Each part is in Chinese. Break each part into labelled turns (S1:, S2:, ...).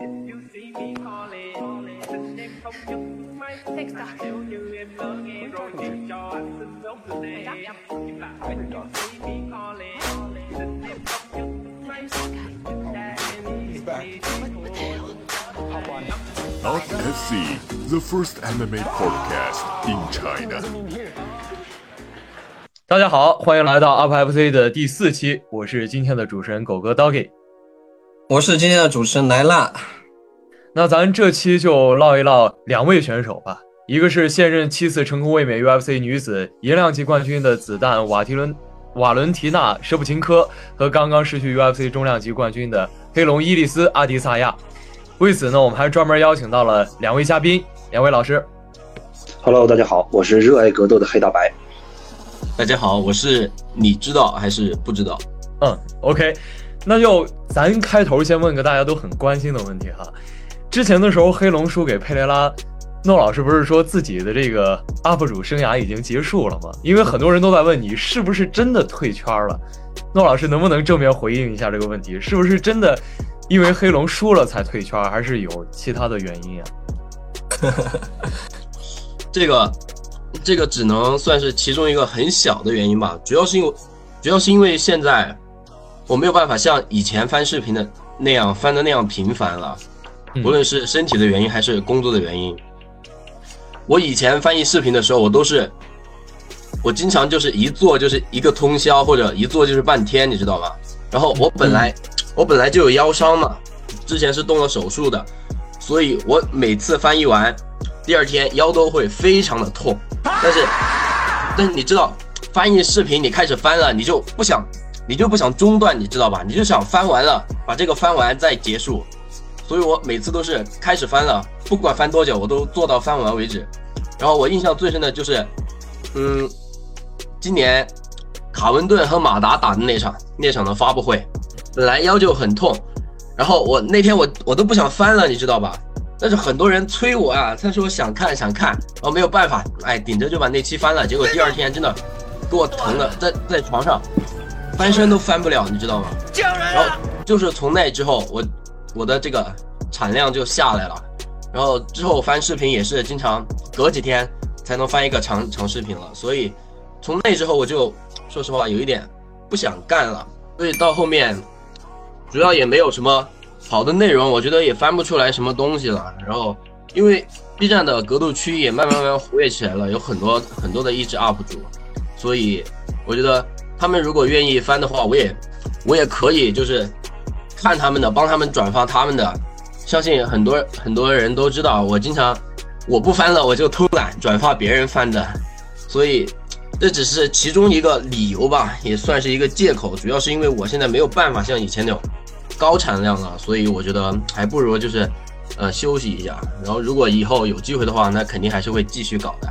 S1: Out FC, the first MMA podcast in China.
S2: 大家好，欢迎来到 Up FC 的第四期，我是今天的主持人狗哥 Doggy。
S3: 我是今天的主持人莱辣。
S2: 那咱这期就唠一唠两位选手吧，一个是现任七次成功卫冕 UFC 女子银量级冠军的子弹瓦提伦瓦伦提娜舍普琴科，和刚刚失去 UFC 重量级冠军的黑龙伊利斯阿迪萨亚。为此呢，我们还专门邀请到了两位嘉宾，两位老师。
S4: Hello，大家好，我是热爱格斗的黑大白。
S3: 大家好，我是你知道还是不知道？
S2: 嗯，OK，那就咱开头先问个大家都很关心的问题哈。之前的时候，黑龙输给佩雷拉，诺老师不是说自己的这个 UP 主生涯已经结束了吗？因为很多人都在问你是不是真的退圈了。诺老师能不能正面回应一下这个问题？是不是真的因为黑龙输了才退圈，还是有其他的原因啊？
S3: 这个，这个只能算是其中一个很小的原因吧。主要是因为，主要是因为现在我没有办法像以前翻视频的那样翻的那样频繁了，
S2: 嗯
S3: 无论是身体的原因还是工作的原因。我以前翻译视频的时候，我都是，我经常就是一坐就是一个通宵，或者一坐就是半天，你知道吗？然后我本来、我本来就有腰伤嘛，之前是动了手术的，所以我每次翻译完，第二天腰都会非常的痛。但是，但是你知道，翻译视频你开始翻了，你就不想，你就不想中断，你知道吧？你就想翻完了，把这个翻完再结束。所以我每次都是开始翻了，不管翻多久，我都做到翻完为止。然后我印象最深的就是，嗯，今年卡文顿和马达打的那场那场的发布会，本来腰就很痛，然后我那天我我都不想翻了，你知道吧？但是很多人催我啊，他说想看想看，然后没有办法，哎，顶着就把那期翻了。结果第二天真的给我疼的，在在床上翻身都翻不了，你知道吗？然后就是从那之后，我我的这个产量就下来了。然后之后翻视频也是经常隔几天才能翻一个长长视频了，所以从那之后我就说实话有一点不想干了，所以到后面主要也没有什么好的内容，我觉得也翻不出来什么东西了。然后因为 B 站的格斗区也慢慢慢慢活跃起来了，有很多很多的益智 UP 主，所以我觉得他们如果愿意翻的话，我也我也可以就是看他们的，帮他们转发他们的。相信很多很多人都知道，我经常我不翻了，我就偷懒转发别人翻的，所以这只是其中一个理由吧，也算是一个借口。主要是因为我现在没有办法像以前那种高产量了，所以我觉得还不如就是呃休息一下。然后如果以后有机会的话，那肯定还是会继续搞的。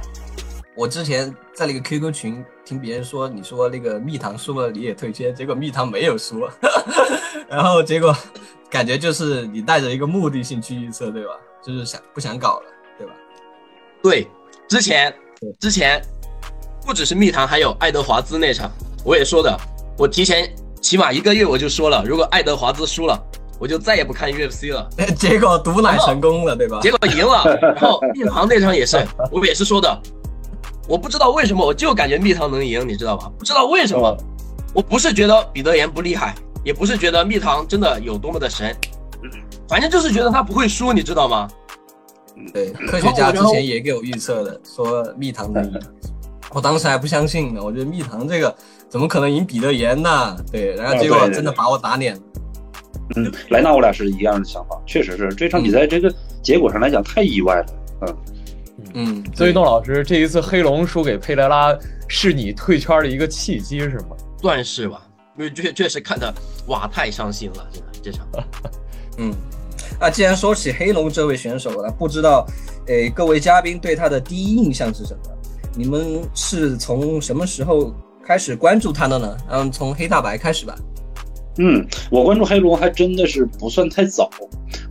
S5: 我之前在那个 QQ 群听别人说，你说那个蜜糖输了你也退圈，结果蜜糖没有输，然后结果感觉就是你带着一个目的性去预测，对吧？就是想不想搞了，对吧？
S3: 对，之前之前不只是蜜糖，还有爱德华兹那场，我也说的，我提前起码一个月我就说了，如果爱德华兹输了，我就再也不看 UFC 了。
S5: 结果毒奶成功了，对吧？
S3: 结果赢了，然后 蜜糖那场也是，我也是说的，我不知道为什么，我就感觉蜜糖能赢，你知道吧？不知道为什么，我不是觉得彼得岩不厉害，也不是觉得蜜糖真的有多么的神，反正就是觉得他不会输，你知道吗？
S5: 对，科学家之前也给我预测的，说蜜糖能赢，我当时还不相信呢，我觉得蜜糖这个怎么可能赢彼得岩呢？对，然后结果真的把我打脸了。
S4: 嗯，莱纳我俩是一样的想法，确实是这场比赛这个结果上来讲太意外了。嗯
S5: 嗯，
S2: 所以邓老师这一次黑龙输给佩莱拉，是你退圈的一个契机是吗？
S3: 算是吧，因为确确实看的哇太伤心了，真的这场。
S5: 嗯，那既然说起黑龙这位选手了，不知道，诶，各位嘉宾对他的第一印象是什么？你们是从什么时候开始关注他的呢？嗯，从黑大白开始吧。
S4: 嗯，我关注黑龙还真的是不算太早，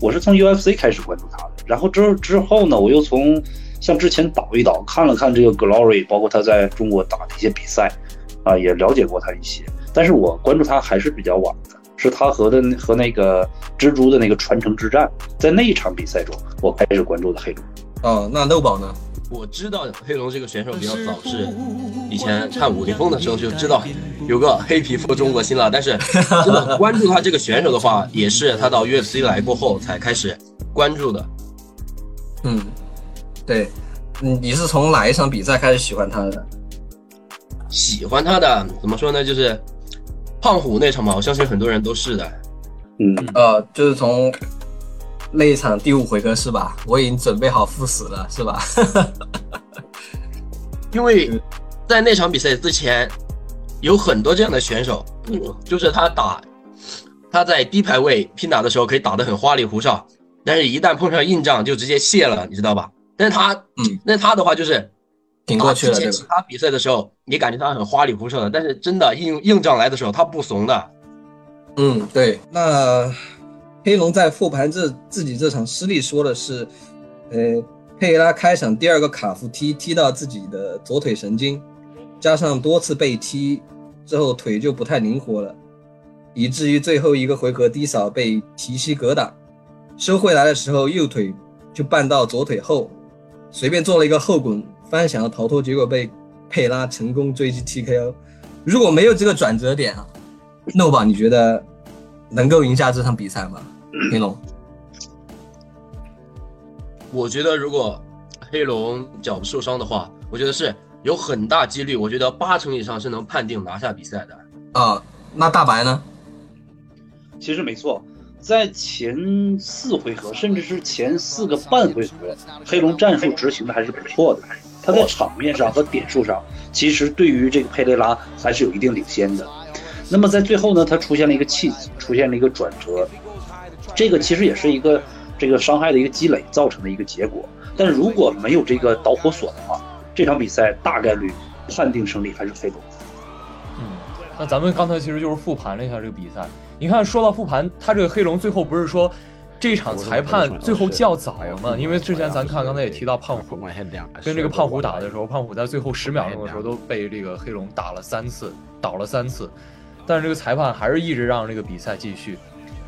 S4: 我是从 UFC 开始关注他的，然后之之后呢，我又从像之前倒一倒，看了看这个 Glory，包括他在中国打的一些比赛，啊，也了解过他一些，但是我关注他还是比较晚的，是他和的和那个蜘蛛的那个传承之战，在那一场比赛中，我开始关注的黑龙。
S5: 哦，那肉宝呢？
S3: 我知道黑龙这个选手比较早，是以前看武林风的时候就知道有个黑皮肤中国新了，但是真的关注他这个选手的话，也是他到 UFC 来过后才开始关注的。
S5: 嗯，对，嗯，你是从哪一场比赛开始喜欢他的？
S3: 喜欢他的怎么说呢？就是胖虎那场嘛，我相信很多人都是的。
S4: 嗯，
S5: 呃，就是从那一场第五回合是吧？我已经准备好赴死了是吧？
S3: 因为在那场比赛之前，有很多这样的选手，就是他打他在低排位拼打的时候可以打得很花里胡哨，但是一旦碰上硬仗就直接卸了，你知道吧？但是他，
S5: 嗯，
S3: 那他的话就是
S5: 挺过去了，
S3: 之前其他比赛的时候，你感觉他很花里胡哨的，但是真的硬硬仗来的时候，他不怂的。
S5: 嗯，对。那黑龙在复盘这自己这场失利说的是，呃，佩拉开场第二个卡夫踢踢到自己的左腿神经，加上多次被踢之后腿就不太灵活了，以至于最后一个回合低扫被提膝格挡，收回来的时候右腿就绊到左腿后，随便做了一个后滚翻想要逃脱，结果被佩拉成功追击 TKO。如果没有这个转折点啊，诺宝你觉得能够赢下这场比赛吗？黑龙？
S3: 我觉得如果黑龙脚受伤的话，我觉得是有很大几率，我觉得八成以上是能判定拿下比赛的。
S5: 啊，那大白呢？
S4: 其实没错，在前四回合，甚至是前四个半回合，黑龙战术执行的还是不错的。他在场面上和点数上，其实对于这个佩雷拉还是有一定领先的。那么在最后呢，他出现了一个契机，出现了一个转折，这个其实也是一个这个伤害的一个积累造成的一个结果。但如果没有这个导火索的话，这场比赛大概率判定胜利还是黑龙。
S2: 嗯，那咱们刚才其实就是复盘了一下这个比赛。你看，说到复盘，他这个黑龙最后不是说这场裁判最后叫早吗？因为之前咱看刚才也提到胖虎跟这个胖虎打的时候，胖虎在最后十秒钟的时候都被这个黑龙打了三次，倒了三次，但是这个裁判还是一直让这个比赛继续。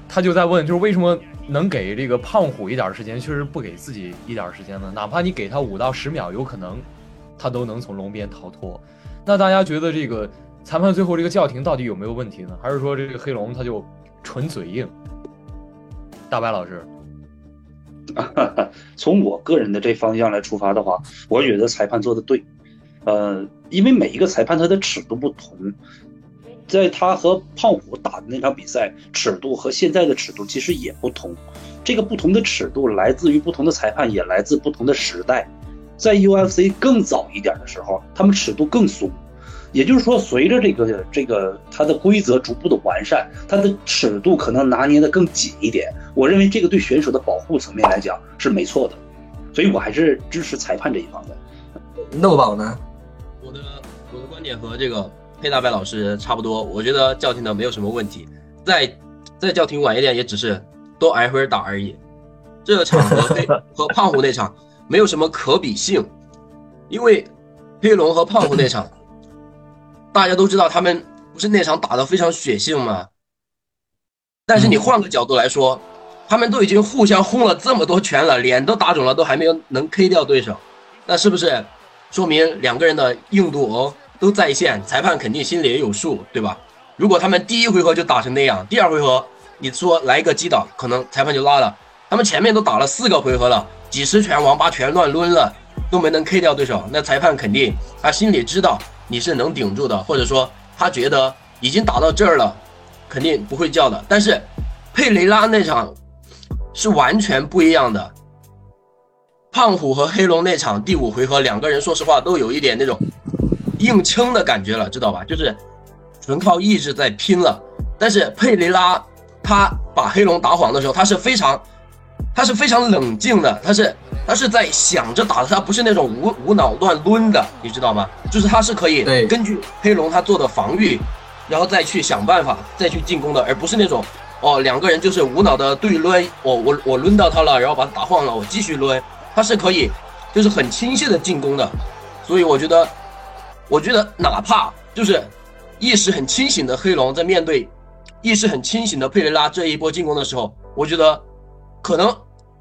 S2: 他就在问，就是为什么能给这个胖虎一点时间，确实不给自己一点时间呢？哪怕你给他五到十秒，有可能他都能从龙边逃脱。那大家觉得这个裁判最后这个叫停到底有没有问题呢？还是说这个黑龙他就纯嘴硬？大白老师，
S4: 从我个人的这方向来出发的话，我觉得裁判做的对。呃，因为每一个裁判他的尺度不同。在他和胖虎打的那场比赛，尺度和现在的尺度其实也不同。这个不同的尺度来自于不同的裁判，也来自不同的时代。在 UFC 更早一点的时候，他们尺度更松。也就是说，随着这个这个它的规则逐步的完善，它的尺度可能拿捏的更紧一点。我认为这个对选手的保护层面来讲是没错的，所以我还是支持裁判这一方的。
S5: 诺宝呢？
S3: 我的我的观点和这个。佩大白老师差不多，我觉得叫停的没有什么问题，再再叫停晚一点也只是多挨会儿打而已。这个场和 黑和胖虎那场没有什么可比性，因为黑龙和胖虎那场，大家都知道他们不是那场打的非常血腥吗？但是你换个角度来说，他们都已经互相轰了这么多拳了，脸都打肿了，都还没有能 K 掉对手，那是不是说明两个人的硬度哦？都在线，裁判肯定心里也有数，对吧？如果他们第一回合就打成那样，第二回合你说来一个击倒，可能裁判就拉了。他们前面都打了四个回合了，几十拳王八拳乱抡了，都没能 K 掉对手，那裁判肯定他心里知道你是能顶住的，或者说他觉得已经打到这儿了，肯定不会叫的。但是佩雷拉那场是完全不一样的，胖虎和黑龙那场第五回合，两个人说实话都有一点那种。硬撑的感觉了，知道吧？就是纯靠意志在拼了。但是佩雷拉他把黑龙打晃的时候，他是非常，他是非常冷静的，他是他是在想着打的，他不是那种无无脑乱抡的，你知道吗？就是他是可以根据黑龙他做的防御，然后再去想办法再去进攻的，而不是那种哦两个人就是无脑的对抡，我我我抡到他了，然后把他打晃了，我继续抡，他是可以就是很清晰的进攻的，所以我觉得。我觉得哪怕就是意识很清醒的黑龙，在面对意识很清醒的佩雷拉这一波进攻的时候，我觉得可能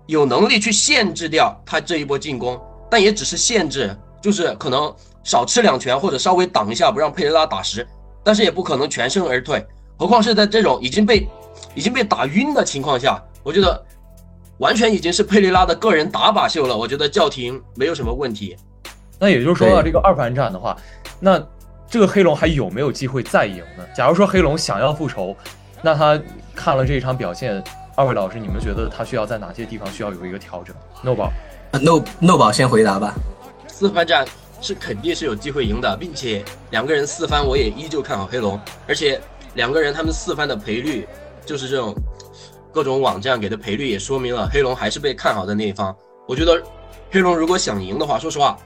S3: 有能力去限制掉他这一波进攻，但也只是限制，就是可能少吃两拳或者稍微挡一下，不让佩雷拉打实，但是也不可能全身而退。何况是在这种已经被已经被打晕的情况下，我觉得完全已经是佩雷拉的个人打靶秀了。我觉得叫停没有什么问题。
S2: 那也就是说
S5: 对
S2: 啊，这个二番战的话，那这个黑龙还有没有机会再赢呢？假如说黑龙想要复仇，那他看了这一场表现，二位老师，你们觉得他需要在哪些地方需要有一个调整？No 宝，
S5: 呃 No No 宝先回答吧。
S3: 四番战是肯定是有机会赢的，并且两个人四番我也依旧看好黑龙，而且两个人他们四番的赔率就是这种各种网站给的赔率也说明了黑龙还是被看好的那一方。我觉得黑龙如果想赢的话，说实话，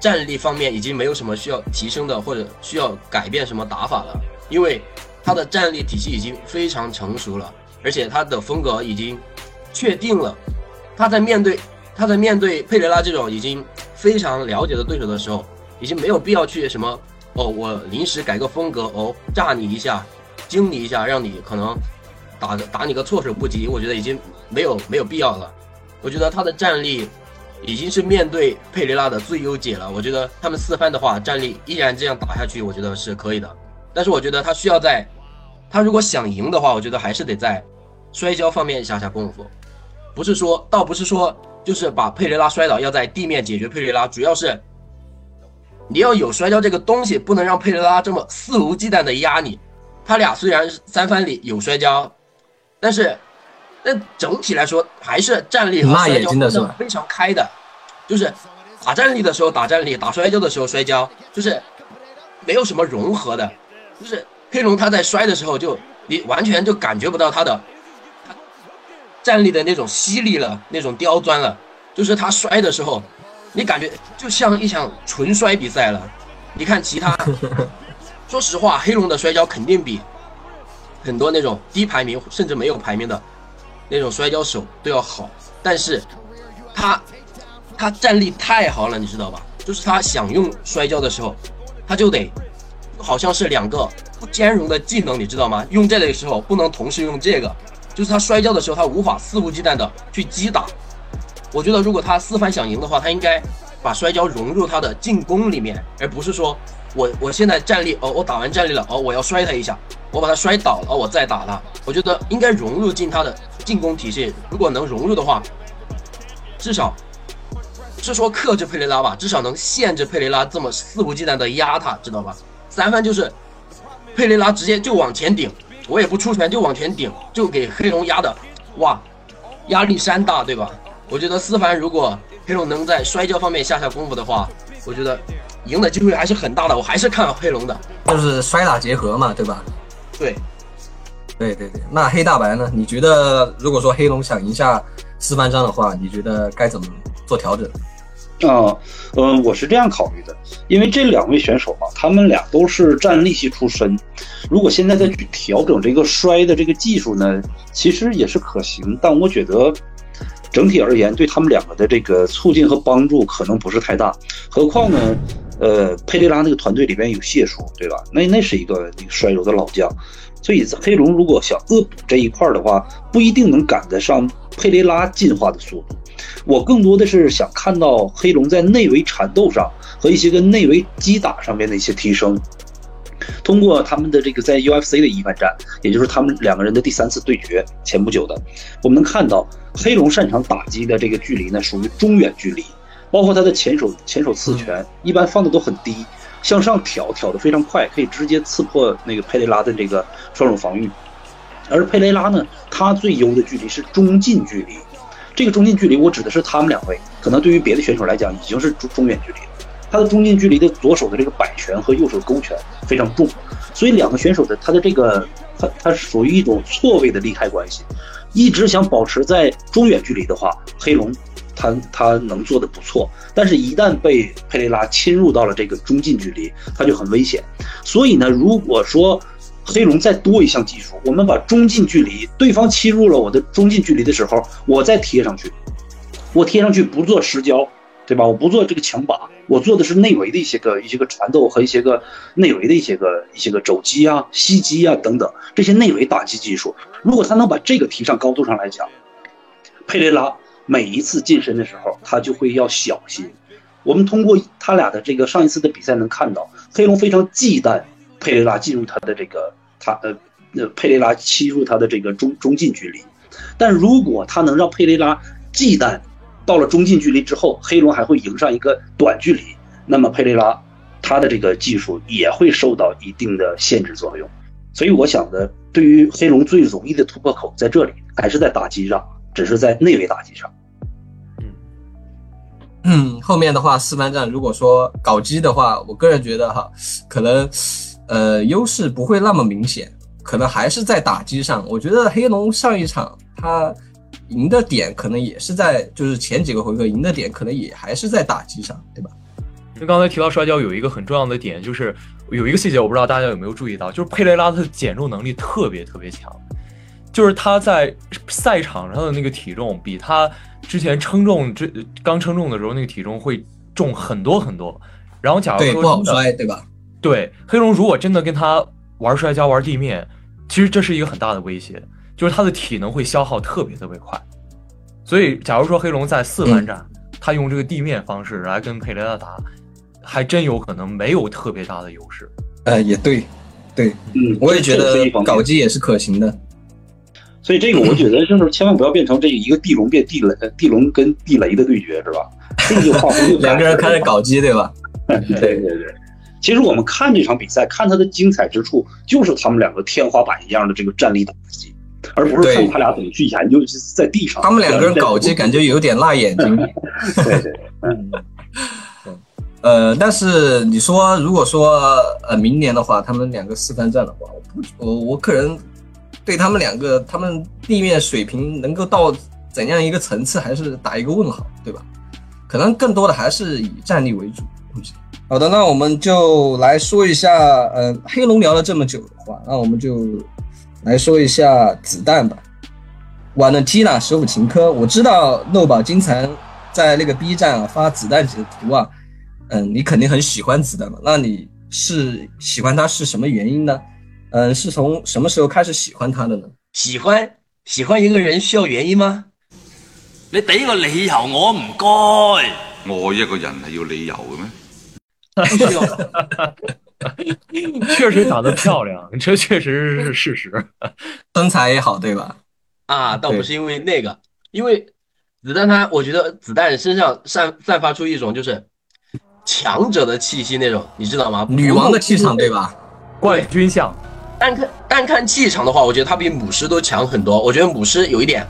S3: 战力方面已经没有什么需要提升的或者需要改变什么打法了，因为他的战力体系已经非常成熟了，而且他的风格已经确定了。他在面对他在面对佩雷拉这种已经非常了解的对手的时候，已经没有必要去什么哦，我临时改个风格哦，炸你一下，惊你一下，让你可能打打你个措手不及，我觉得已经没有没有必要了。我觉得他的战力已经是面对佩雷拉的最优解了。我觉得他们四番的话，战力依然这样打下去，我觉得是可以的。但是我觉得他需要在，他如果想赢的话，我觉得还是得在摔跤方面下下功夫。不是说，倒不是说就是把佩雷拉摔倒，要在地面解决佩雷拉，主要是你要有摔跤这个东西，不能让佩雷拉这么肆无忌惮的压你。他俩虽然三番里有摔跤，但是但整体来说还是站立和摔跤
S5: 睛的是吧
S3: 非常开的，就是打站立的时候打站立，打摔跤的时候摔跤，就是没有什么融合的，就是黑龙他在摔的时候就你完全就感觉不到他的他站立的那种犀利了，那种刁钻了，就是他摔的时候，你感觉就像一场纯摔比赛了。你看其他，说实话，黑龙的摔跤肯定比很多那种低排名甚至没有排名的那种摔跤手都要好，但是他他战力太好了，你知道吧？就是他想用摔跤的时候，他就得好像是两个不兼容的技能，你知道吗？用这个时候不能同时用这个，就是他摔跤的时候，他无法肆无忌惮的去击打。我觉得如果他四番想赢的话，他应该把摔跤融入他的进攻里面，而不是说我我现在站立哦，我打完站立了哦，我要摔他一下，我把他摔倒了，我再打他。我觉得应该融入进他的进攻体系。如果能融入的话，至少是说克制佩雷拉吧，至少能限制佩雷拉这么肆无忌惮的压他，知道吧？三番就是佩雷拉直接就往前顶，我也不出拳就往前顶，就给黑龙压的，哇，压力山大，对吧？我觉得思凡如果黑龙能在摔跤方面下下功夫的话，我觉得赢的机会还是很大的。我还是看好黑龙的。
S5: 就是摔打结合嘛，对吧？
S3: 对，
S5: 对对对。那黑大白呢？你觉得如果说黑龙想赢下四番章的话，你觉得该怎么做调整？
S4: 啊，嗯，我是这样考虑的，因为这两位选手啊，他们俩都是站立系出身，如果现在再去调整这个摔的这个技术呢，其实也是可行，但我觉得整体而言，对他们两个的这个促进和帮助可能不是太大。何况呢，呃，佩雷拉那个团队里边有谢叔，对吧？那那是一个那个摔柔的老将，所以黑龙如果想恶补这一块的话，不一定能赶得上佩雷拉进化的速度。我更多的是想看到黑龙在内围缠斗上和一些个内围击打上面的一些提升。通过他们的这个在 UFC 的一番战，也就是他们两个人的第三次对决，前不久的，我们能看到黑龙擅长打击的这个距离呢，属于中远距离，包括他的前手前手刺拳一般放的都很低，向上挑挑的非常快，可以直接刺破那个佩雷拉的这个双手防御。而佩雷拉呢，他最优的距离是中近距离，这个中近距离我指的是他们两位，可能对于别的选手来讲已经是中中远距离了。他的中近距离的左手的这个摆拳和右手勾拳非常重，所以两个选手的他的这个他他是属于一种错位的利害关系。一直想保持在中远距离的话，黑龙他他能做的不错，但是一旦被佩雷拉侵入到了这个中近距离，他就很危险。所以呢，如果说黑龙再多一项技术，我们把中近距离，对方侵入了我的中近距离的时候，我再贴上去，我贴上去不做实交，对吧？我不做这个强把，我做的是内围的一些个一些个缠斗和一些个内围的一些个一些个肘击啊、膝击啊等等这些内围打击技术。如果他能把这个提上高度上来讲，佩雷拉每一次近身的时候，他就会要小心。我们通过他俩的这个上一次的比赛能看到，黑龙非常忌惮佩雷拉进入他的这个他呃呃佩雷拉欺负他的这个中中近距离。但如果他能让佩雷拉忌惮。到了中近距离之后，黑龙还会迎上一个短距离，那么佩雷拉他的这个技术也会受到一定的限制作用。所以我想的，对于黑龙最容易的突破口在这里，还是在打击上，只是在内围打击上。
S5: 嗯，后面的话四番战如果说搞基的话，我个人觉得哈，可能呃优势不会那么明显，可能还是在打击上。我觉得黑龙上一场他。赢的点可能也是在，就是前几个回合赢的点可能也还是在打击上，对吧？
S2: 就刚才提到摔跤有一个很重要的点，就是有一个细节，我不知道大家有没有注意到，就是佩雷拉他的减重能力特别特别强，就是他在赛场上的那个体重比他之前称重之刚称重的时候那个体重会重很多很多。然后假如说
S5: 不好摔，对吧？
S2: 对，黑龙如果真的跟他玩摔跤玩地面，其实这是一个很大的威胁。就是他的体能会消耗特别特别快，所以假如说黑龙在四番战，他用这个地面方式来跟佩雷拉打，还真有可能没有特别大的优势。
S5: 呃，也对，对，
S4: 嗯，
S5: 我也觉得搞基也是可行的。
S4: 所以这个我觉得就是千万不要变成这一个地龙变地雷，地龙跟地雷的对决是吧？这就画风
S5: 两个人开始搞基对吧？
S4: 对对对。其实我们看这场比赛，看它的精彩之处，就是他们两个天花板一样的这个战力打击。而不是看他俩怎么去研究在地上。
S5: 他们两个人搞基感觉有点辣眼睛。
S4: 对对，嗯，
S5: 呃，但是你说如果说呃明年的话，他们两个四番战的话，我不我我个人对他们两个他们地面水平能够到怎样一个层次，还是打一个问号，对吧？可能更多的还是以战力为主。好的，那我们就来说一下，呃，黑龙聊了这么久的话，那我们就。来说一下子弹吧，瓦伦蒂娜手斧琴科，我知道漏宝经常在那个 B 站啊发子弹级的图啊，嗯，你肯定很喜欢子弹嘛？那你是喜欢他是什么原因呢？嗯，是从什么时候开始喜欢他的呢？
S3: 喜欢喜欢一个人需要原因吗？
S6: 你俾个理由我唔该，
S7: 爱一个人系要理由嘅咩？
S3: 需要。
S2: 确实长得漂亮，这确实是事实。
S5: 身材也好，对吧？
S3: 啊，倒不是因为那个，因为子弹他，我觉得子弹身上散散发出一种就是强者的气息那种，你知道吗？
S5: 女王的气场，对吧？
S2: 冠军相。
S3: 单看单看气场的话，我觉得他比母狮都强很多。我觉得母狮有一点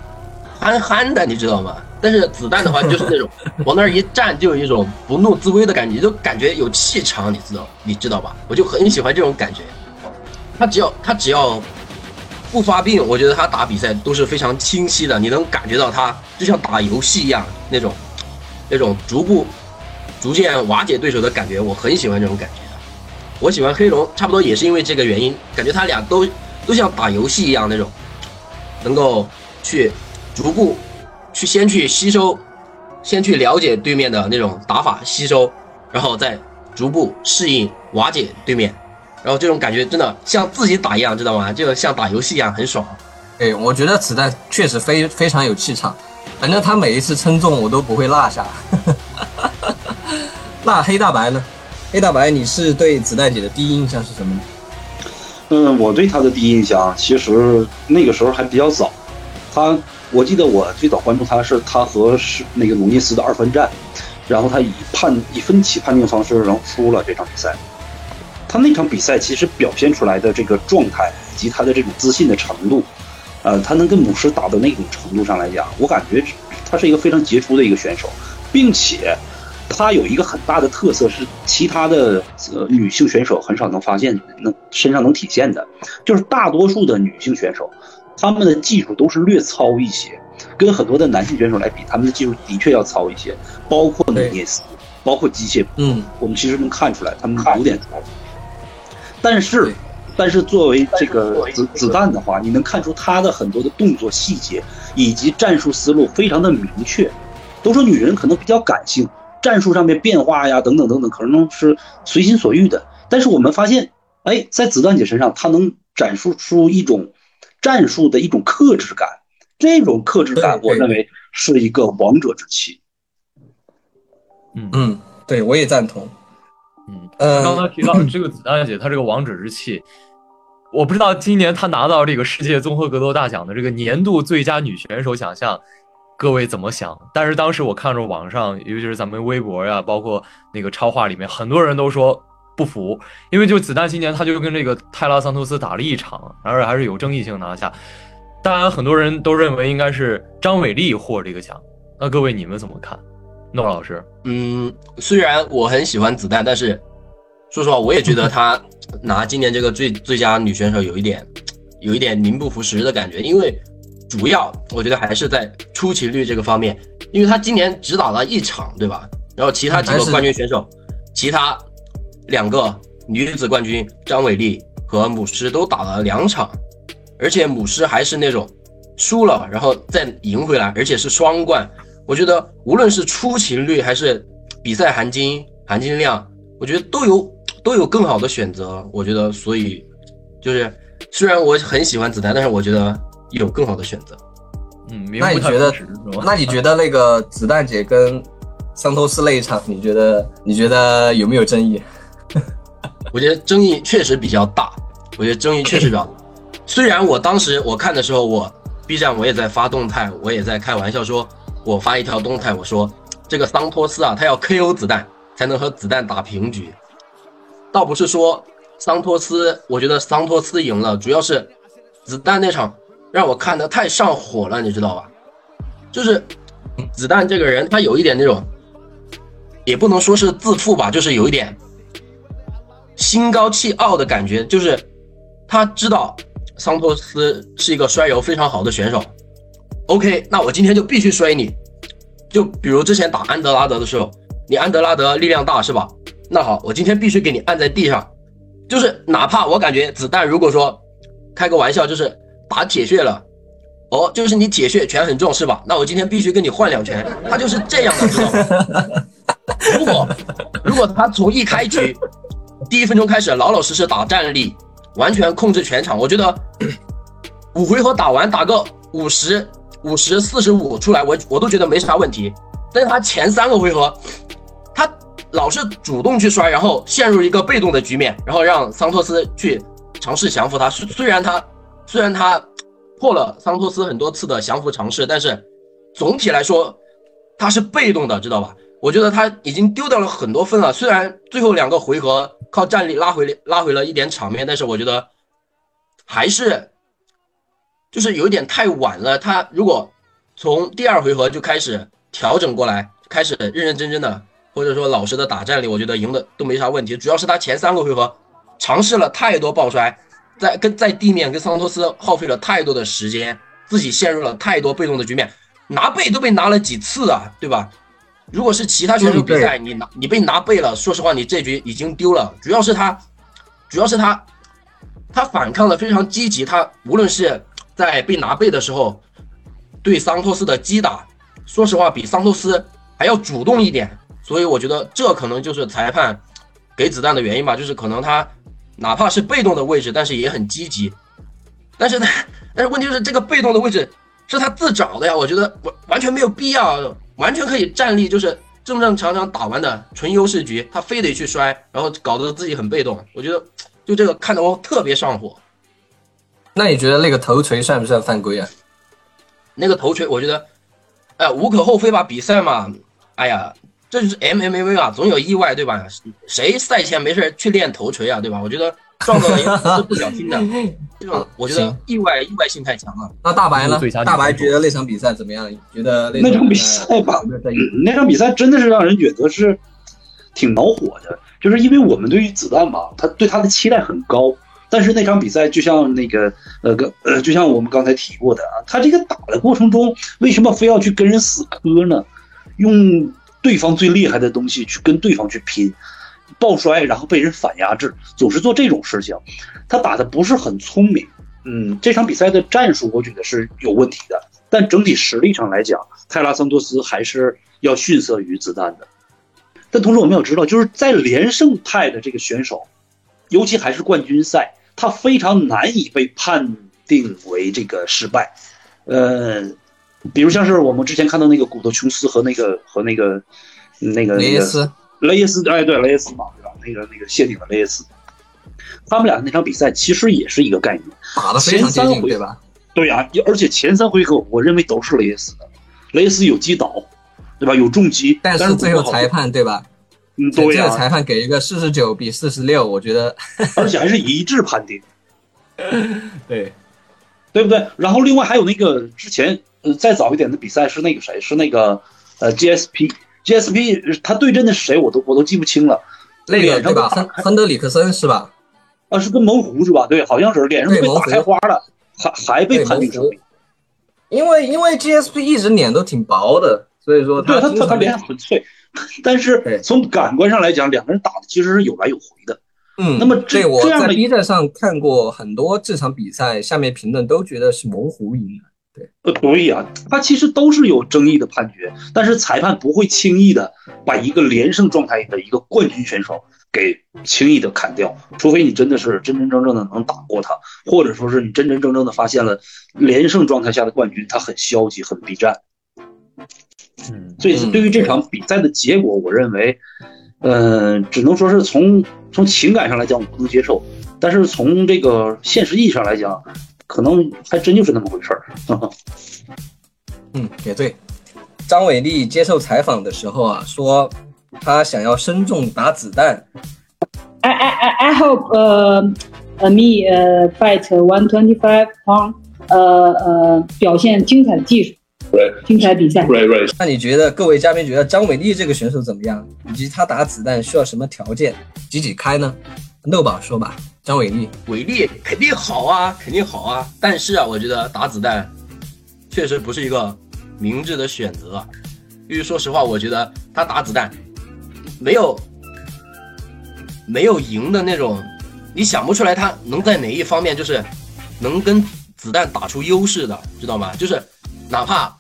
S3: 憨憨的，你知道吗？但是子弹的话，就是那种 往那儿一站，就有一种不怒自威的感觉，就感觉有气场，你知道，你知道吧？我就很喜欢这种感觉。他只要他只要不发病，我觉得他打比赛都是非常清晰的，你能感觉到他就像打游戏一样那种那种逐步逐渐瓦解对手的感觉，我很喜欢这种感觉的。我喜欢黑龙，差不多也是因为这个原因，感觉他俩都都像打游戏一样那种，能够去逐步。去先去吸收，先去了解对面的那种打法，吸收，然后再逐步适应瓦解对面，然后这种感觉真的像自己打一样，知道吗？就像打游戏一样，很爽。
S5: 哎，我觉得子弹确实非非常有气场，反正他每一次称重我都不会落下。那黑大白呢？黑大白，你是对子弹姐的第一印象是什么呢？
S4: 嗯，我对他的第一印象其实那个时候还比较早，他。我记得我最早关注他是他和是那个努涅斯的二番战，然后他以判以分歧判定方式然后输了这场比赛。他那场比赛其实表现出来的这个状态以及他的这种自信的程度，呃，他能跟母狮打到那种程度上来讲，我感觉他是一个非常杰出的一个选手，并且他有一个很大的特色是其他的呃女性选手很少能发现能身上能体现的，就是大多数的女性选手。他们的技术都是略糙一些，跟很多的男性选手来比，他们的技术的确要糙一些。包括努涅斯，包括机械，
S5: 嗯，
S4: 我们其实能看出来他们有点糙。但是，但是作为这个子子弹的话，你能看出他的很多的动作细节以及战术思路非常的明确。都说女人可能比较感性，战术上面变化呀，等等等等，可能是随心所欲的。但是我们发现，哎，在子弹姐身上，她能展示出一种战术的一种克制感，这种克制感，我认为是一个王者之气。
S5: 嗯嗯，对，我也赞同。
S2: 嗯，
S5: 呃，
S2: 刚刚提到这个子弹姐，她这个王者之气，我不知道今年她拿到这个世界综合格斗大奖的这个年度最佳女选手奖项，各位怎么想？但是当时我看着网上，尤其是咱们微博呀，包括那个超话里面，很多人都说不服，因为就子弹今年他就跟这个泰拉桑托斯打了一场，而且还是有争议性拿下。当然，很多人都认为应该是张伟丽获这个奖。那各位你们怎么看？诺老师，
S3: 嗯，虽然我很喜欢子弹，但是说实话，我也觉得他 拿今年这个最最佳女选手有一点，有一点名不副实的感觉。因为主要我觉得还是在出勤率这个方面，因为他今年只打了一场，对吧？然后其他几个冠军选手，其他两个女子冠军张伟丽和母狮都打了两场，而且母狮还是那种输了然后再赢回来，而且是双冠。我觉得无论是出勤率还是比赛含金含金量，我觉得都有 都有更好的选择。我觉得，所以就是虽然我很喜欢子弹，但是我觉得有更好的选择。
S2: 嗯，
S5: 那你觉得？那你觉得那个子弹姐跟桑托斯那一场，你觉得你觉得有没有争议？
S3: 我觉得争议确实比较大。我觉得争议确实比较大。虽然我当时我看的时候，我 B 站我也在发动态，我也在开玩笑说。我发一条动态，我说这个桑托斯啊，他要 KO 子弹才能和子弹打平局。倒不是说桑托斯，我觉得桑托斯赢了，主要是子弹那场让我看的太上火了，你知道吧？就是子弹这个人，他有一点那种，也不能说是自负吧，就是有一点心高气傲的感觉，就是他知道桑托斯是一个摔柔非常好的选手。OK，那我今天就必须摔你。就比如之前打安德拉德的时候，你安德拉德力量大是吧？那好，我今天必须给你按在地上。就是哪怕我感觉子弹如果说开个玩笑，就是打铁血了，哦，就是你铁血拳很重是吧？那我今天必须跟你换两拳。他就是这样的，知道吗？如果如果他从一开局第一分钟开始老老实实打战力，完全控制全场，我觉得 五回合打完打个五十。五十四十五出来，我我都觉得没啥问题。但是他前三个回合，他老是主动去摔，然后陷入一个被动的局面，然后让桑托斯去尝试降服他。虽然他虽然他破了桑托斯很多次的降服尝试，但是总体来说他是被动的，知道吧？我觉得他已经丢掉了很多分了。虽然最后两个回合靠战力拉回拉回了一点场面，但是我觉得还是。就是有点太晚了。他如果从第二回合就开始调整过来，开始认认真真的，或者说老实的打战力，我觉得赢的都没啥问题。主要是他前三个回合尝试了太多爆摔，在跟在地面跟桑托斯耗费了太多的时间，自己陷入了太多被动的局面，拿背都被拿了几次啊，对吧？如果是其他选手比赛，你拿你被拿背了，说实话，你这局已经丢了。主要是他，主要是他，他反抗的非常积极，他无论是。在被拿背的时候，对桑托斯的击打，说实话比桑托斯还要主动一点，所以我觉得这可能就是裁判给子弹的原因吧，就是可能他哪怕是被动的位置，但是也很积极。但是呢，但是问题是这个被动的位置是他自找的呀，我觉得完完全没有必要，完全可以站立，就是正正常常打完的纯优势局，他非得去摔，然后搞得自己很被动，我觉得 就这个看得我特别上火。
S5: 那你觉得那个头锤算不算犯规啊？
S3: 那个头锤，我觉得，哎，无可厚非吧。比赛嘛，哎呀，这就是 MMA 嘛，总有意外，对吧？谁赛前没事去练头锤啊，对吧？我觉得撞到了也是不小心的，这种我觉得意外意外性太强了。
S5: 那大白呢？大白觉得那场比赛怎么样？觉得
S4: 那场比赛吧，那场比赛真的是让人觉得是挺恼火的，就是因为我们对于子弹吧，他对他的期待很高。但是那场比赛就像那个呃个呃，就像我们刚才提过的啊，他这个打的过程中，为什么非要去跟人死磕呢？用对方最厉害的东西去跟对方去拼，抱摔，然后被人反压制，总是做这种事情，他打的不是很聪明。嗯，这场比赛的战术我觉得是有问题的，但整体实力上来讲，泰拉桑多斯还是要逊色于子弹的。但同时我们要知道，就是在连胜派的这个选手，尤其还是冠军赛，他非常难以被判定为这个失败。呃，比如像是我们之前看到那个古德琼斯和那个和那个那个
S5: 雷耶斯，
S4: 雷耶斯，哎，对，雷耶斯嘛，对吧？那个那个谢顶的雷耶斯，他们俩那场比赛其实也是一个概念。
S5: 打的非常接近，对吧？
S4: 对呀、而且前三回合我认为都是雷耶斯的，雷耶斯有击倒，对吧？有重击，
S5: 但
S4: 是
S5: 是最后裁
S4: 判，
S5: 对吧？
S4: 嗯，对呀、
S5: 这个裁判给一个四十九比四十六，我觉得
S4: 而且还是一致判定，
S5: 对，
S4: 对不对？然后另外还有那个之前呃再早一点的比赛是那个谁？是那个呃 GSP。GSP 他对阵的是谁我都我都记不清了，
S5: 那个对吧？亨亨德里克森是吧？
S4: 啊是跟猛虎是吧？对，好像是脸上被打开花了，还还被判定胜利。
S5: 因为因为 GSP 一直脸都挺薄的，所以说
S4: 对他
S5: 经常
S4: 他他脸很脆，但是从感官上来讲，两个人打的其实是有来有回的。
S5: 嗯，
S4: 那么这
S5: 我在
S4: 这样的
S5: B 站上看过很多这场比赛，下面评论都觉得是猛虎赢的。
S4: 呃，对啊、他其实都是有争议的判决，但是裁判不会轻易的把一个连胜状态的一个冠军选手给轻易的砍掉，除非你真的是真真正正的能打过他，或者说是你真真正正的发现了连胜状态下的冠军他很消极、很避战。
S2: 嗯，
S4: 所以对于这场比赛的结果，我认为，呃，只能说是从从情感上来讲我不能接受，但是从这个现实意义上来讲，可能还真就是那么回事儿。
S5: 嗯，也对。张伟丽接受采访的时候啊，说他想要身中打子弹。
S8: I I I I hope uh, uh me uh fight one twenty five pound 呃呃表现精彩的技术，精彩比赛。
S5: 那你觉得各位嘉宾觉得张伟丽这个选手怎么样？以及他打子弹需要什么条件？几几开呢？豆宝说吧，张伟丽。
S3: 伟丽肯定好啊，肯定好啊。但是啊，我觉得打子弹确实不是一个明智的选择啊。因为说实话，我觉得他打子弹没有没有赢的那种，你想不出来他能在哪一方面就是能跟子弹打出优势的，知道吗？就是哪怕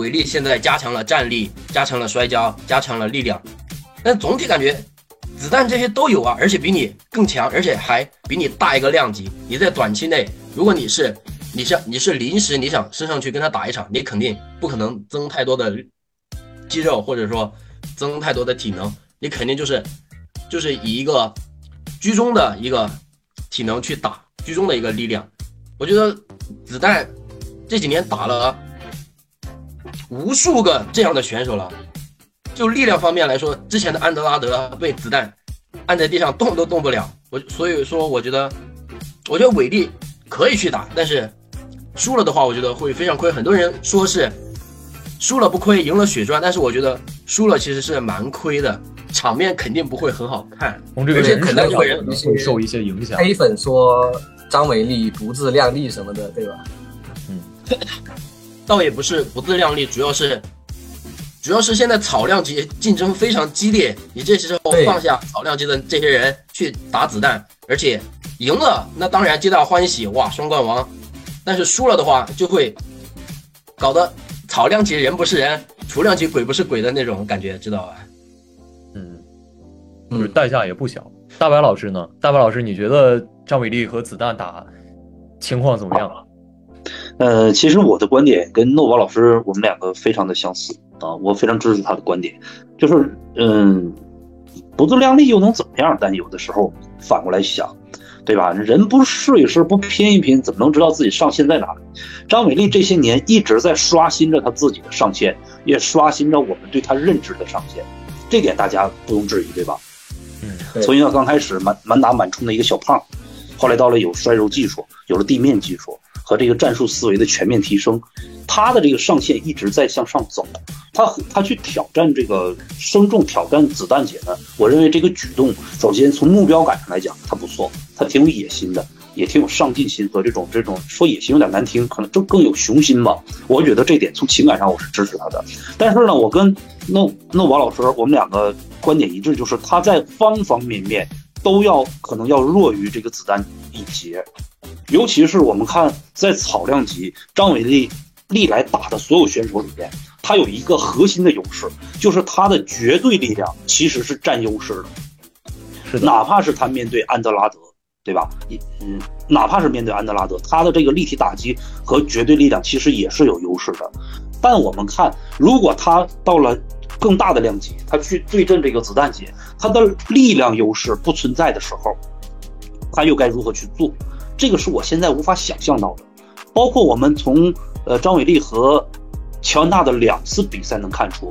S3: 伟力现在加强了战力，加强了摔跤，加强了力量，但总体感觉子弹这些都有啊，而且比你更强，而且还比你大一个量级。你在短期内，如果你是你是你是临时你想升上去跟他打一场，你肯定不可能增太多的肌肉，或者说增太多的体能，你肯定就是就是以一个居中的一个体能去打，居中的一个力量。我觉得子弹这几年打了无数个这样的选手了。就力量方面来说，之前的安德拉德被子弹按在地上动都动不了。我所以说，我觉得，我觉得伟力可以去打，但是输了的话，我觉得会非常亏。很多人说是输了不亏，赢了血赚，但是我觉得输了其实是蛮亏的，场面肯定不会很好看。
S2: 从这个
S3: 而且
S2: 人
S3: 可能这个人
S2: 可能会受一些影响。
S5: 黑粉说张伟丽不自量力什么的，对吧？
S3: 倒也不是不自量力，主要是主要是现在草量级竞争非常激烈，你这时候放下草量级的这些人去打子弹，而且赢了，那当然皆大欢喜，哇，双冠王。但是输了的话，就会搞得草量级人不是人，雏量级鬼不是鬼的那种感觉，知道吧？
S2: 嗯，就是代价也不小。大白老师呢？大白老师，你觉得张伟丽和子弹打情况怎么样？
S4: 呃，其实我的观点跟诺宝老师我们两个非常的相似啊，我非常支持他的观点，就是嗯，不自量力又能怎么样？但有的时候反过来想，对吧？人不试一试，不拼一拼，怎么能知道自己上限在哪里？张伟丽这些年一直在刷新着他自己的上限，也刷新着我们对他认知的上限，这点大家不用质疑，对吧？
S2: 嗯，
S4: 从一个刚开始满满打满冲的一个小胖，后来到了有摔肉技术，有了地面技术和这个战术思维的全面提升，他的这个上限一直在向上走。他他去挑战这个生重挑战子弹姐呢，我认为这个举动，首先从目标感上来讲，他不错，他挺有野心的，也挺有上进心和这种这种说野心有点难听，可能就更有雄心吧。我觉得这点从情感上我是支持他的。但是呢，我跟诺诺瓦老师我们两个观点一致，就是他在方方面面都要可能要弱于这个子弹一截，尤其是我们看在草量级张伟丽历来打的所有选手里边，他有一个核心的优势，就是他的绝对力量其实是占优势的。
S2: 是的，
S4: 哪怕是他面对安德拉德，对吧？嗯，哪怕是面对安德拉德，他的这个立体打击和绝对力量其实也是有优势的。但我们看，如果他到了更大的量级，他去对阵这个子弹姐，他的力量优势不存在的时候，他又该如何去做？这个是我现在无法想象到的。包括我们从呃张伟丽和乔安娜的两次比赛能看出，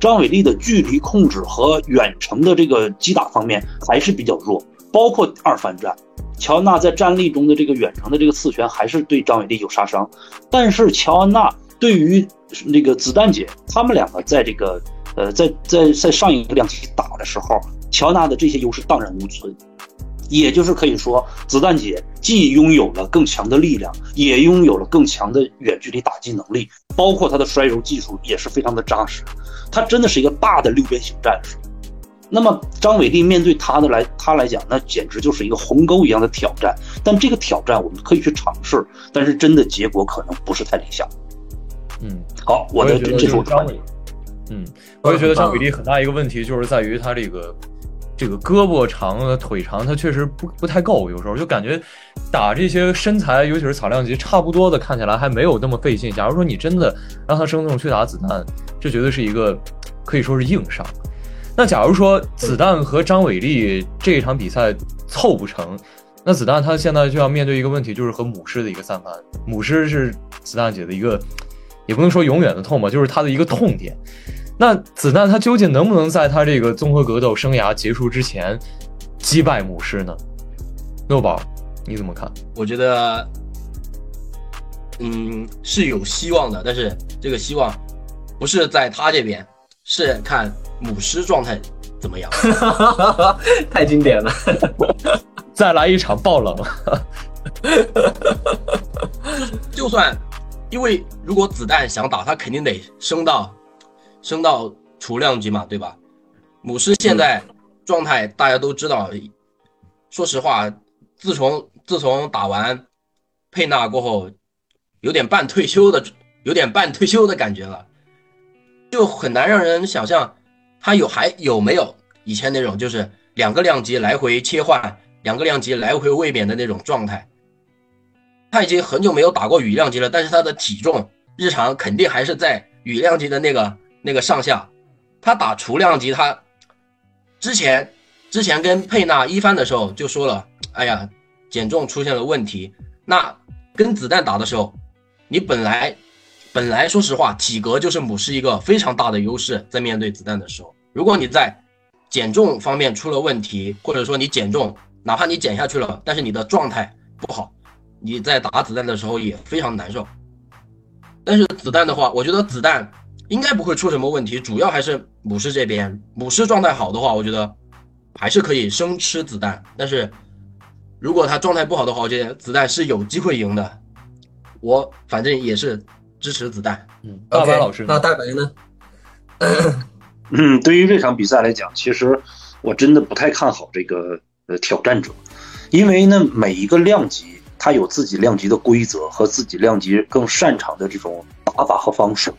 S4: 张伟丽的距离控制和远程的这个击打方面还是比较弱。包括二番战，乔安娜在站立中的这个远程的这个刺拳还是对张伟丽有杀伤。但是乔安娜对于那个子弹姐，他们两个在这个呃在在在上一个量级打的时候，乔安娜的这些优势荡然无存。也就是可以说，子弹姐既拥有了更强的力量，也拥有了更强的远距离打击能力，包括她的摔柔技术也是非常的扎实。她真的是一个大的六边形战士。那么张伟丽面对她的来，她来讲，那简直就是一个鸿沟一样的挑战。但这个挑战我们可以去尝试，但是真的结果可能不是太理想。
S2: 嗯，
S4: 好，我的这是我的观点。
S2: 嗯，我也觉得张伟丽很大一个问题就是在于她这个。这个胳膊长、腿长，他确实不不太够，有时候就感觉打这些身材，尤其是草量级差不多的，看起来还没有那么费劲。假如说你真的让他生重去打子弹，这绝对是一个可以说是硬伤。那假如说子弹和张伟丽这一场比赛凑不成，那子弹他现在就要面对一个问题，就是和母狮的一个三番。母狮是子弹姐的一个，也不能说永远的痛吧，就是他的一个痛点。那子弹他究竟能不能在他这个综合格斗生涯结束之前击败母狮呢？诺宝，你怎么看？
S3: 我觉得，嗯，是有希望的，但是这个希望不是在他这边，是看母狮状态怎么样。
S5: 太经典了，
S2: 再来一场爆冷。
S3: 就算，因为如果子弹想打，他肯定得升到。升到储量级嘛，对吧？母狮现在状态大家都知道。说实话，自从自从打完佩纳过后，有点半退休的，有点半退休的感觉了，就很难让人想象他有还有没有以前那种就是两个量级来回切换，两个量级来回卫冕的那种状态。他已经很久没有打过羽量级了，但是他的体重日常肯定还是在羽量级的那个。那个上下，他打雏量级，他之前之前跟佩纳一番的时候就说了，哎呀，减重出现了问题。那跟子弹打的时候，你本来本来说实话，体格就是母狮一个非常大的优势，在面对子弹的时候，如果你在减重方面出了问题，或者说你减重，哪怕你减下去了，但是你的状态不好，你在打子弹的时候也非常难受。但是子弹的话，我觉得子弹。应该不会出什么问题，主要还是母狮这边，母狮状态好的话，我觉得还是可以生吃子弹。但是如果它状态不好的话，我觉得子弹是有机会赢的。我反正也是支持子弹。
S2: 嗯，大白老师，
S5: 那大白呢？
S4: 嗯，对于这场比赛来讲，其实我真的不太看好这个呃挑战者，因为呢，每一个量级它有自己量级的规则和自己量级更擅长的这种打法和方式。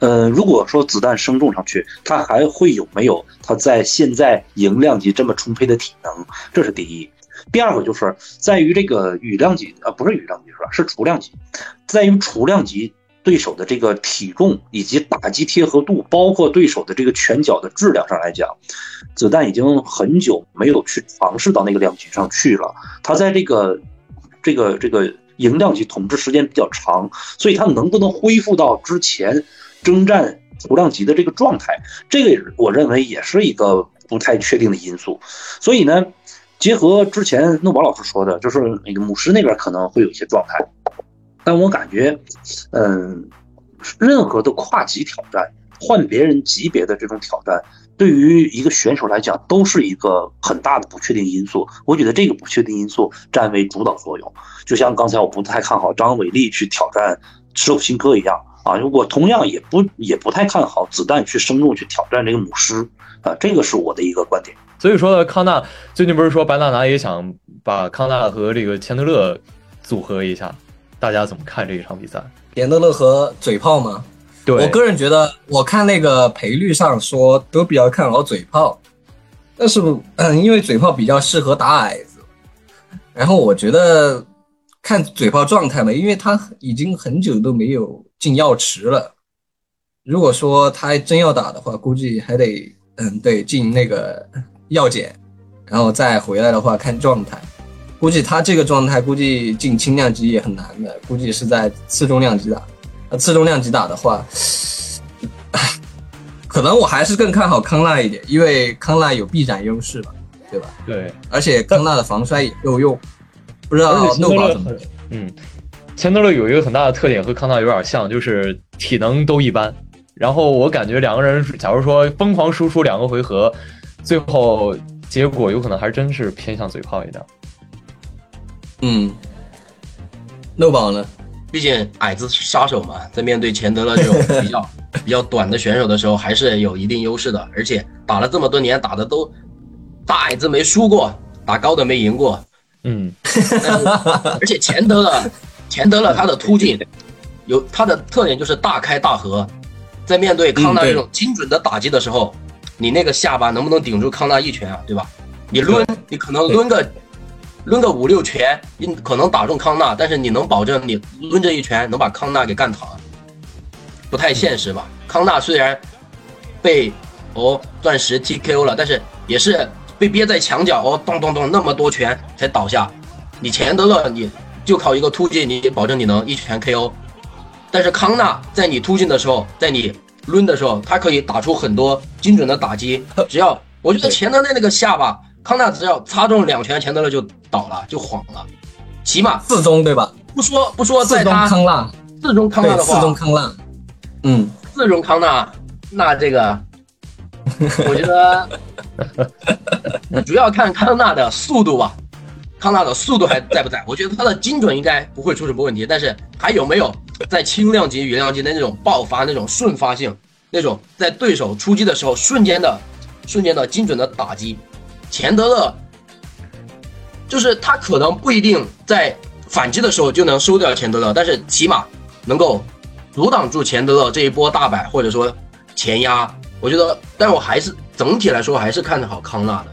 S4: 呃，如果说子弹升重上去，他还会有没有他在现在赢量级这么充沛的体能？这是第一。第二个就是在于这个羽量级啊，不是羽量级是吧？是雏量级，在于雏量级对手的这个体重以及打击贴合度，包括对手的这个拳脚的质量上来讲，子弹已经很久没有去尝试到那个量级上去了。他在这个这个这个赢量级统治时间比较长，所以他能不能恢复到之前？征战无量级的这个状态，这个我认为也是一个不太确定的因素。所以呢，结合之前诺宝老师说的，就是那个母狮那边可能会有一些状态，但我感觉，嗯，任何的跨级挑战，换别人级别的这种挑战，对于一个选手来讲，都是一个很大的不确定因素。我觉得这个不确定因素占为主导作用。就像刚才我不太看好张伟丽去挑战石口新科一样。啊，我同样也不也不太看好子弹去深入去挑战这个母狮啊，这个是我的一个观点。
S2: 所以说呢，康纳最近不是说白纳拿也想把康纳和这个钱德勒组合一下，大家怎么看这一场比赛？
S5: 钱德勒和嘴炮吗？
S2: 对，
S5: 我个人觉得，我看那个赔率上说都比较看好嘴炮，但是嗯，因为嘴炮比较适合打矮子，然后我觉得看嘴炮状态嘛，因为他已经很久都没有进药池了。如果说他真要打的话，估计还得嗯，对，进那个药检，然后再回来的话看状态。估计他这个状态，估计进轻量级也很难的，估计是在次重量级打。那次重量级打的话，可能我还是更看好康纳一点，因为康纳有臂展优势吧，对吧？
S2: 对，
S5: 而且康纳的防摔也够用，不知道诺宝怎么？
S2: 嗯，钱德勒有一个很大的特点和康纳有点像，就是体能都一般。然后我感觉两个人，假如说疯狂输出两个回合，最后结果有可能还真是偏向嘴炮一点。
S5: 嗯，诺宝呢？
S3: 毕竟矮子杀手嘛，在面对钱德勒这种比较 比较短的选手的时候，还是有一定优势的。而且打了这么多年，打的都打矮子没输过，打高的没赢过。
S2: 嗯，
S3: 而且钱德勒，钱德勒他的突进有他的特点就是大开大合，在面对康纳这种精准的打击的时候，你那个下巴能不能顶住康纳一拳啊？对吧？你抡，你可能抡个。抡个五六拳，你可能打中康纳，但是你能保证你抡这一拳能把康纳给干躺？不太现实吧？康纳虽然被哦钻石 TKO 了，但是也是被憋在墙角哦，咚咚咚那么多拳才倒下。你钱德勒你就靠一个突进，你保证你能一拳 KO。但是康纳在你突进的时候，在你抡的时候，他可以打出很多精准的打击。只要我觉得钱德勒那个下巴。康纳只要擦中两拳，钱德勒就倒了，就晃了，起码
S5: 四中对吧？
S3: 不说不说，
S5: 在他康纳，
S3: 四中康纳的话，
S5: 四中康纳，嗯，
S3: 四中康纳，那这个，我觉得主要看康纳的速度吧，康纳的速度还在不在？我觉得他的精准应该不会出什么问题，但是还有没有在轻量级、羽量级的那种爆发、那种瞬发性、那种在对手出击的时候瞬间的、瞬间的精准的打击？钱德勒，就是他可能不一定在反击的时候就能收掉钱德勒，但是起码能够阻挡住钱德勒这一波大摆或者说前压。我觉得，但我还是整体来说还是看好康纳的，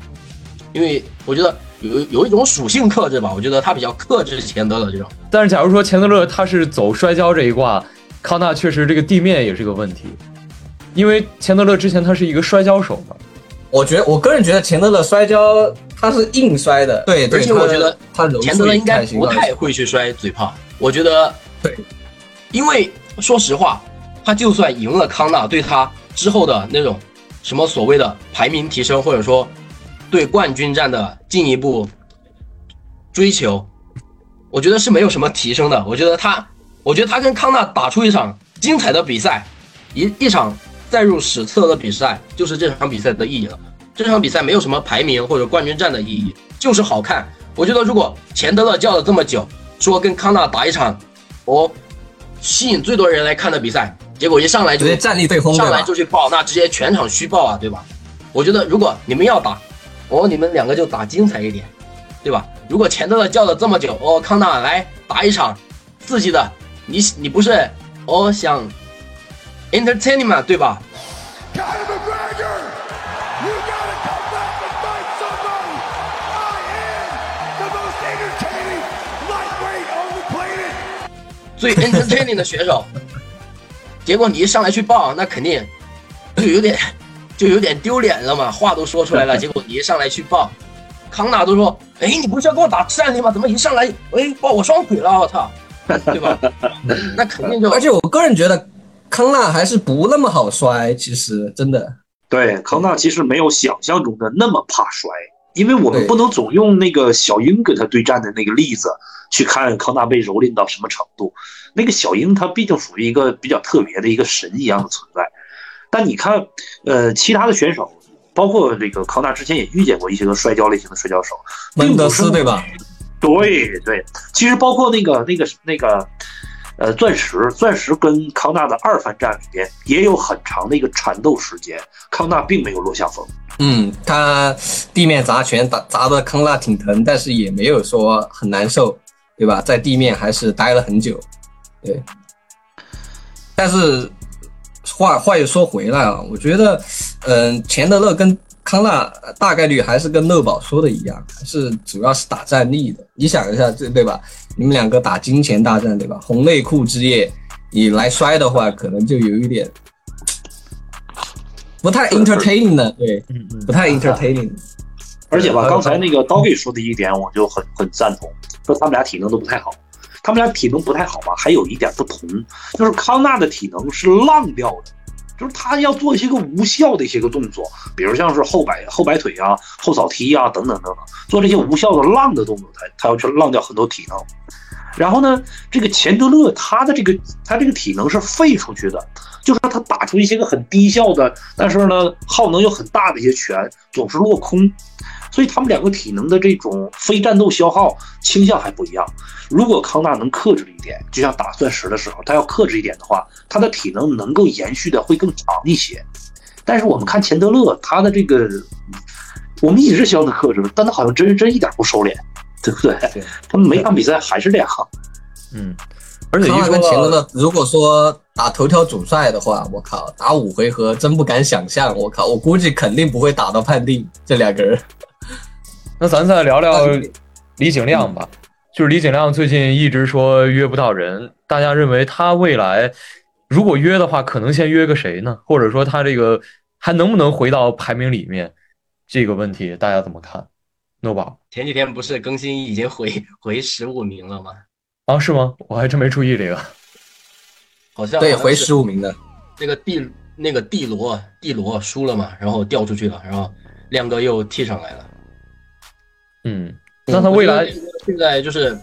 S3: 因为我觉得有有一种属性克制吧，我觉得他比较克制钱德勒这种。
S2: 但是假如说钱德勒他是走摔跤这一挂，康纳确实这个地面也是个问题，因为钱德勒之前他是一个摔跤手嘛。
S5: 我觉得，我个人觉得钱德勒摔跤他是硬摔的，对，
S3: 而且我觉得
S5: 他
S3: 钱德勒应该不太会去摔嘴炮。我觉得，
S5: 对，
S3: 因为说实话，他就算赢了康纳，对他之后的那种什么所谓的排名提升，或者说对冠军战的进一步追求，我觉得是没有什么提升的。我觉得他，我觉得他跟康纳打出一场精彩的比赛，一一场。载入史册的比赛就是这场比赛的意义了。这场比赛没有什么排名或者冠军战的意义，就是好看。我觉得如果钱德勒叫了这么久，说跟康纳打一场，哦，吸引最多人来看的比赛，结果一上来就
S5: 战力对轰，
S3: 上来就去爆，那直接全场虚爆啊，对吧？我觉得如果你们要打，哦，你们两个就打精彩一点，对吧？如果前头的叫了这么久，哦，康纳来打一场刺激的，你你不是哦想？Entertainment 对吧？最 entertaining 的选手，结果你一上来去抱，那肯定就有点 就有点丢脸了嘛，话都说出来了，结果你一上来去抱，康纳都说：“哎，你不是要跟我打战力吗？怎么一上来哎抱我双腿了？我操，对吧？”那肯定就
S5: 而且我个人觉得。康纳还是不那么好摔，其实真的。
S4: 对，康纳其实没有想象中的那么怕摔，因为我们不能总用那个小鹰跟他对战的那个例子去看康纳被蹂躏到什么程度。那个小鹰他毕竟属于一个比较特别的一个神一样的存在。但你看，呃，其他的选手，包括这个康纳之前也遇见过一些个摔跤类型的摔跤手，
S5: 门德斯对吧？
S4: 对对，其实包括那个那个那个。呃，钻石，钻石跟康纳的二番战里边也有很长的一个缠斗时间，康纳并没有落下风。
S5: 嗯，他地面砸拳打砸的康纳挺疼，但是也没有说很难受，对吧？在地面还是待了很久。对，但是话话又说回来啊，我觉得，嗯，钱德勒跟康纳呃大概率还是跟乐宝说的一样，还是主要是打战力的。你想一下，这对吧？你们两个打金钱大战，对吧？红内裤之夜，你来摔的话，可能就有一点不太 entertaining 的，对，
S2: 嗯嗯
S5: 不太 entertaining。
S4: 而且吧，刚才那个刀给说的一点，我就很很赞同，说他们俩体能都不太好。他们俩体能不太好吧，还有一点不同，就是康纳的体能是浪掉的，就是他要做一些个无效的一些个动作，比如像是后摆后摆腿啊、后扫踢啊等等等等，做这些无效的浪的动作，他他要去浪掉很多体能。然后呢，这个钱德勒他的这个他这个体能是废出去的，就是说他打出一些个很低效的，但是呢耗能又很大的一些拳，总是落空。所以他们两个体能的这种非战斗消耗倾向还不一样。如果康纳能克制一点，就像打钻石的时候，他要克制一点的话，他的体能能够延续的会更长一些。但是我们看钱德勒，他的这个，我们一直希望他克制，但他好像真真一点不收敛，对不对？
S2: 对
S4: 他们每场比赛还是这样。
S2: 嗯，而且一
S5: 康纳跟钱德勒，如果说打头条主帅的话，我靠，打五回合真不敢想象，我靠，我估计肯定不会打到判定这两个人。
S2: 那咱再聊聊李景亮吧，就是李景亮最近一直说约不到人，大家认为他未来如果约的话，可能先约个谁呢？或者说他这个还能不能回到排名里面？这个问题大家怎么看？诺宝
S3: 前几天不是更新已经回 回十五名了吗？
S2: 啊，是吗？我还真没注意这个。
S3: 好像
S5: 对，回十五名的。
S3: 那个地那个地罗地罗输了嘛，然后掉出去了，然后亮哥又踢上来了。
S2: 嗯，那他未来
S3: 现在就是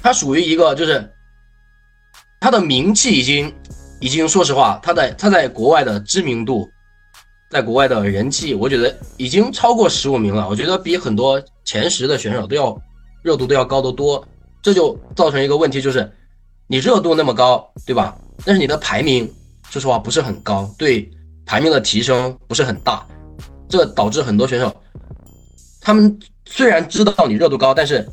S3: 他属于一个就是他的名气已经已经说实话，他在他在国外的知名度，在国外的人气，我觉得已经超过十五名了。我觉得比很多前十的选手都要热度都要高得多。这就造成一个问题，就是你热度那么高，对吧？但是你的排名，说实话不是很高，对排名的提升不是很大，这导致很多选手，他们虽然知道你热度高，但是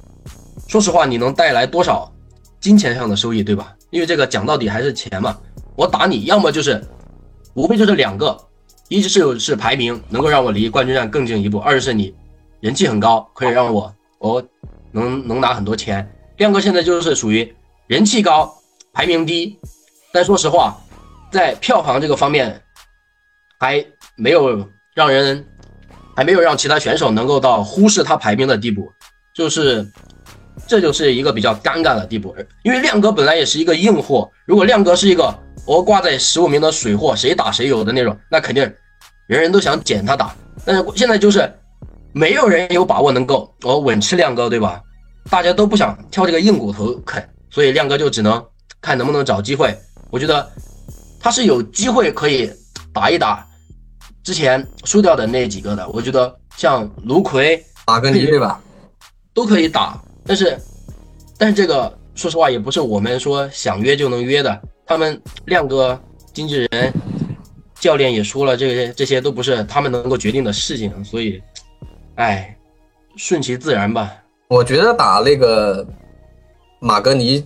S3: 说实话，你能带来多少金钱上的收益，对吧？因为这个讲到底还是钱嘛。我打你，要么就是无非就是两个，一是是排名能够让我离冠军战更近一步，二是你人气很高，可以让我我能能拿很多钱。亮哥现在就是属于人气高，排名低，但说实话，在票房这个方面还没有让人，还没有让其他选手能够到忽视他排名的地步，就是这就是一个比较尴尬的地步。因为亮哥本来也是一个硬货，如果亮哥是一个我挂在十五名的水货，谁打谁有的那种，那肯定人人都想捡他打。但是现在就是没有人有把握能够我稳吃亮哥，对吧？大家都不想挑这个硬骨头啃，所以亮哥就只能看能不能找机会。我觉得他是有机会可以打一打之前输掉的那几个的。我觉得像卢奎
S5: 马格尼对吧？
S3: 都可以打，但是但是这个说实话也不是我们说想约就能约的。他们亮哥、经纪人、教练也说了，这些这些都不是他们能够决定的事情，所以，哎，顺其自然吧。
S5: 我觉得打那个马格尼，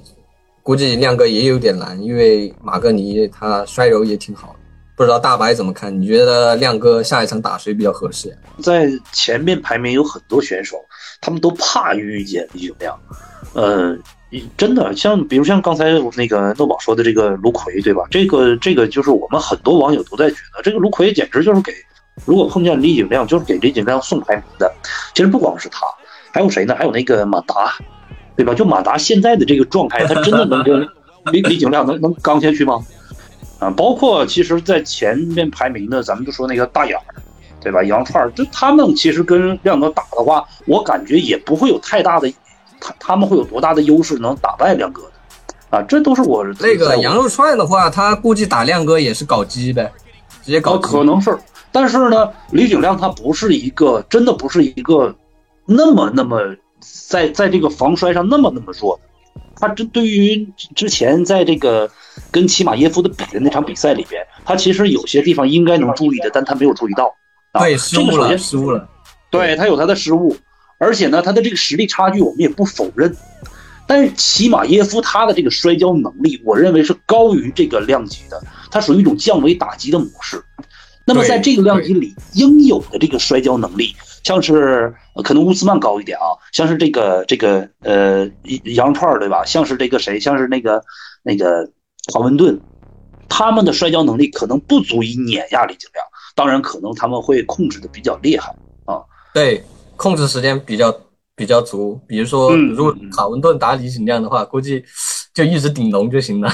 S5: 估计亮哥也有点难，因为马格尼他摔柔也挺好的。不知道大白怎么看？你觉得亮哥下一场打谁比较合适？
S4: 在前面排名有很多选手，他们都怕遇见李景亮。呃，真的像比如像刚才那个诺宝说的这个卢奎，对吧？这个这个就是我们很多网友都在觉得，这个卢奎简直就是给，如果碰见李景亮，就是给李景亮送排名的。其实不光是他，还有谁呢？还有那个马达，对吧？就马达现在的这个状态，他真的能跟 李李景亮能能刚下去吗？啊，包括其实，在前面排名的，咱们就说那个大眼儿，对吧？杨串儿，就他们其实跟亮哥打的话，我感觉也不会有太大的，他他们会有多大的优势能打败亮哥的，啊，这都是我
S5: 那个羊肉串的话，他估计打亮哥也是搞基呗，直接搞
S4: 呃，可能是，但是呢，李景亮他不是一个，真的不是一个那么那么在在这个防摔上那么那么弱的。他这对于之前在这个跟齐马耶夫的比的那场比赛里边，他其实有些地方应该能注意的，但他没有注意到。啊、
S5: 对，失误了，
S4: 这个首先
S5: 失误了。
S4: 对他有他的失误，而且呢，他的这个实力差距我们也不否认。但是齐马耶夫他的这个摔跤能力，我认为是高于这个量级的。它属于一种降维打击的模式。那么在这个量级里应有的这个摔跤能力，像是呃可能乌斯曼高一点啊，像是这个这个呃羊肉串儿对吧？像是这个谁？像是那个那个华文顿，他们的摔跤能力可能不足以碾压李景亮，当然可能他们会控制的比较厉害啊。
S5: 对，控制时间比较比较足。比如说，
S4: 嗯
S5: 如果卡文顿打李景亮的话，估计就一直顶龙就行了。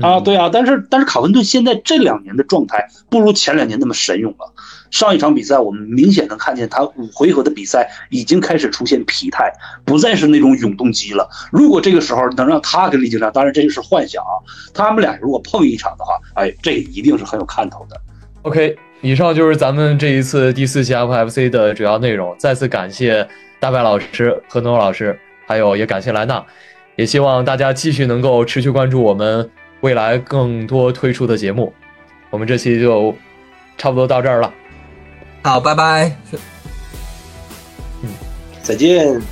S4: 啊，对啊，但是但是卡文顿现在这两年的状态不如前两年那么神勇了。上一场比赛，我们明显能看见他五回合的比赛已经开始出现疲态，不再是那种永动机了。如果这个时候能让他跟李景亮，当然这就是幻想啊，他们俩如果碰一场的话，哎，这一定是很有看头的。
S2: OK，以上就是咱们这一次第四期 FFC 的主要内容。再次感谢大白老师、何东老师，还有也感谢莱纳，也希望大家继续能够持续关注我们未来更多推出的节目。我们这期就差不多到这儿了。
S5: 好，拜拜。
S4: 嗯再见。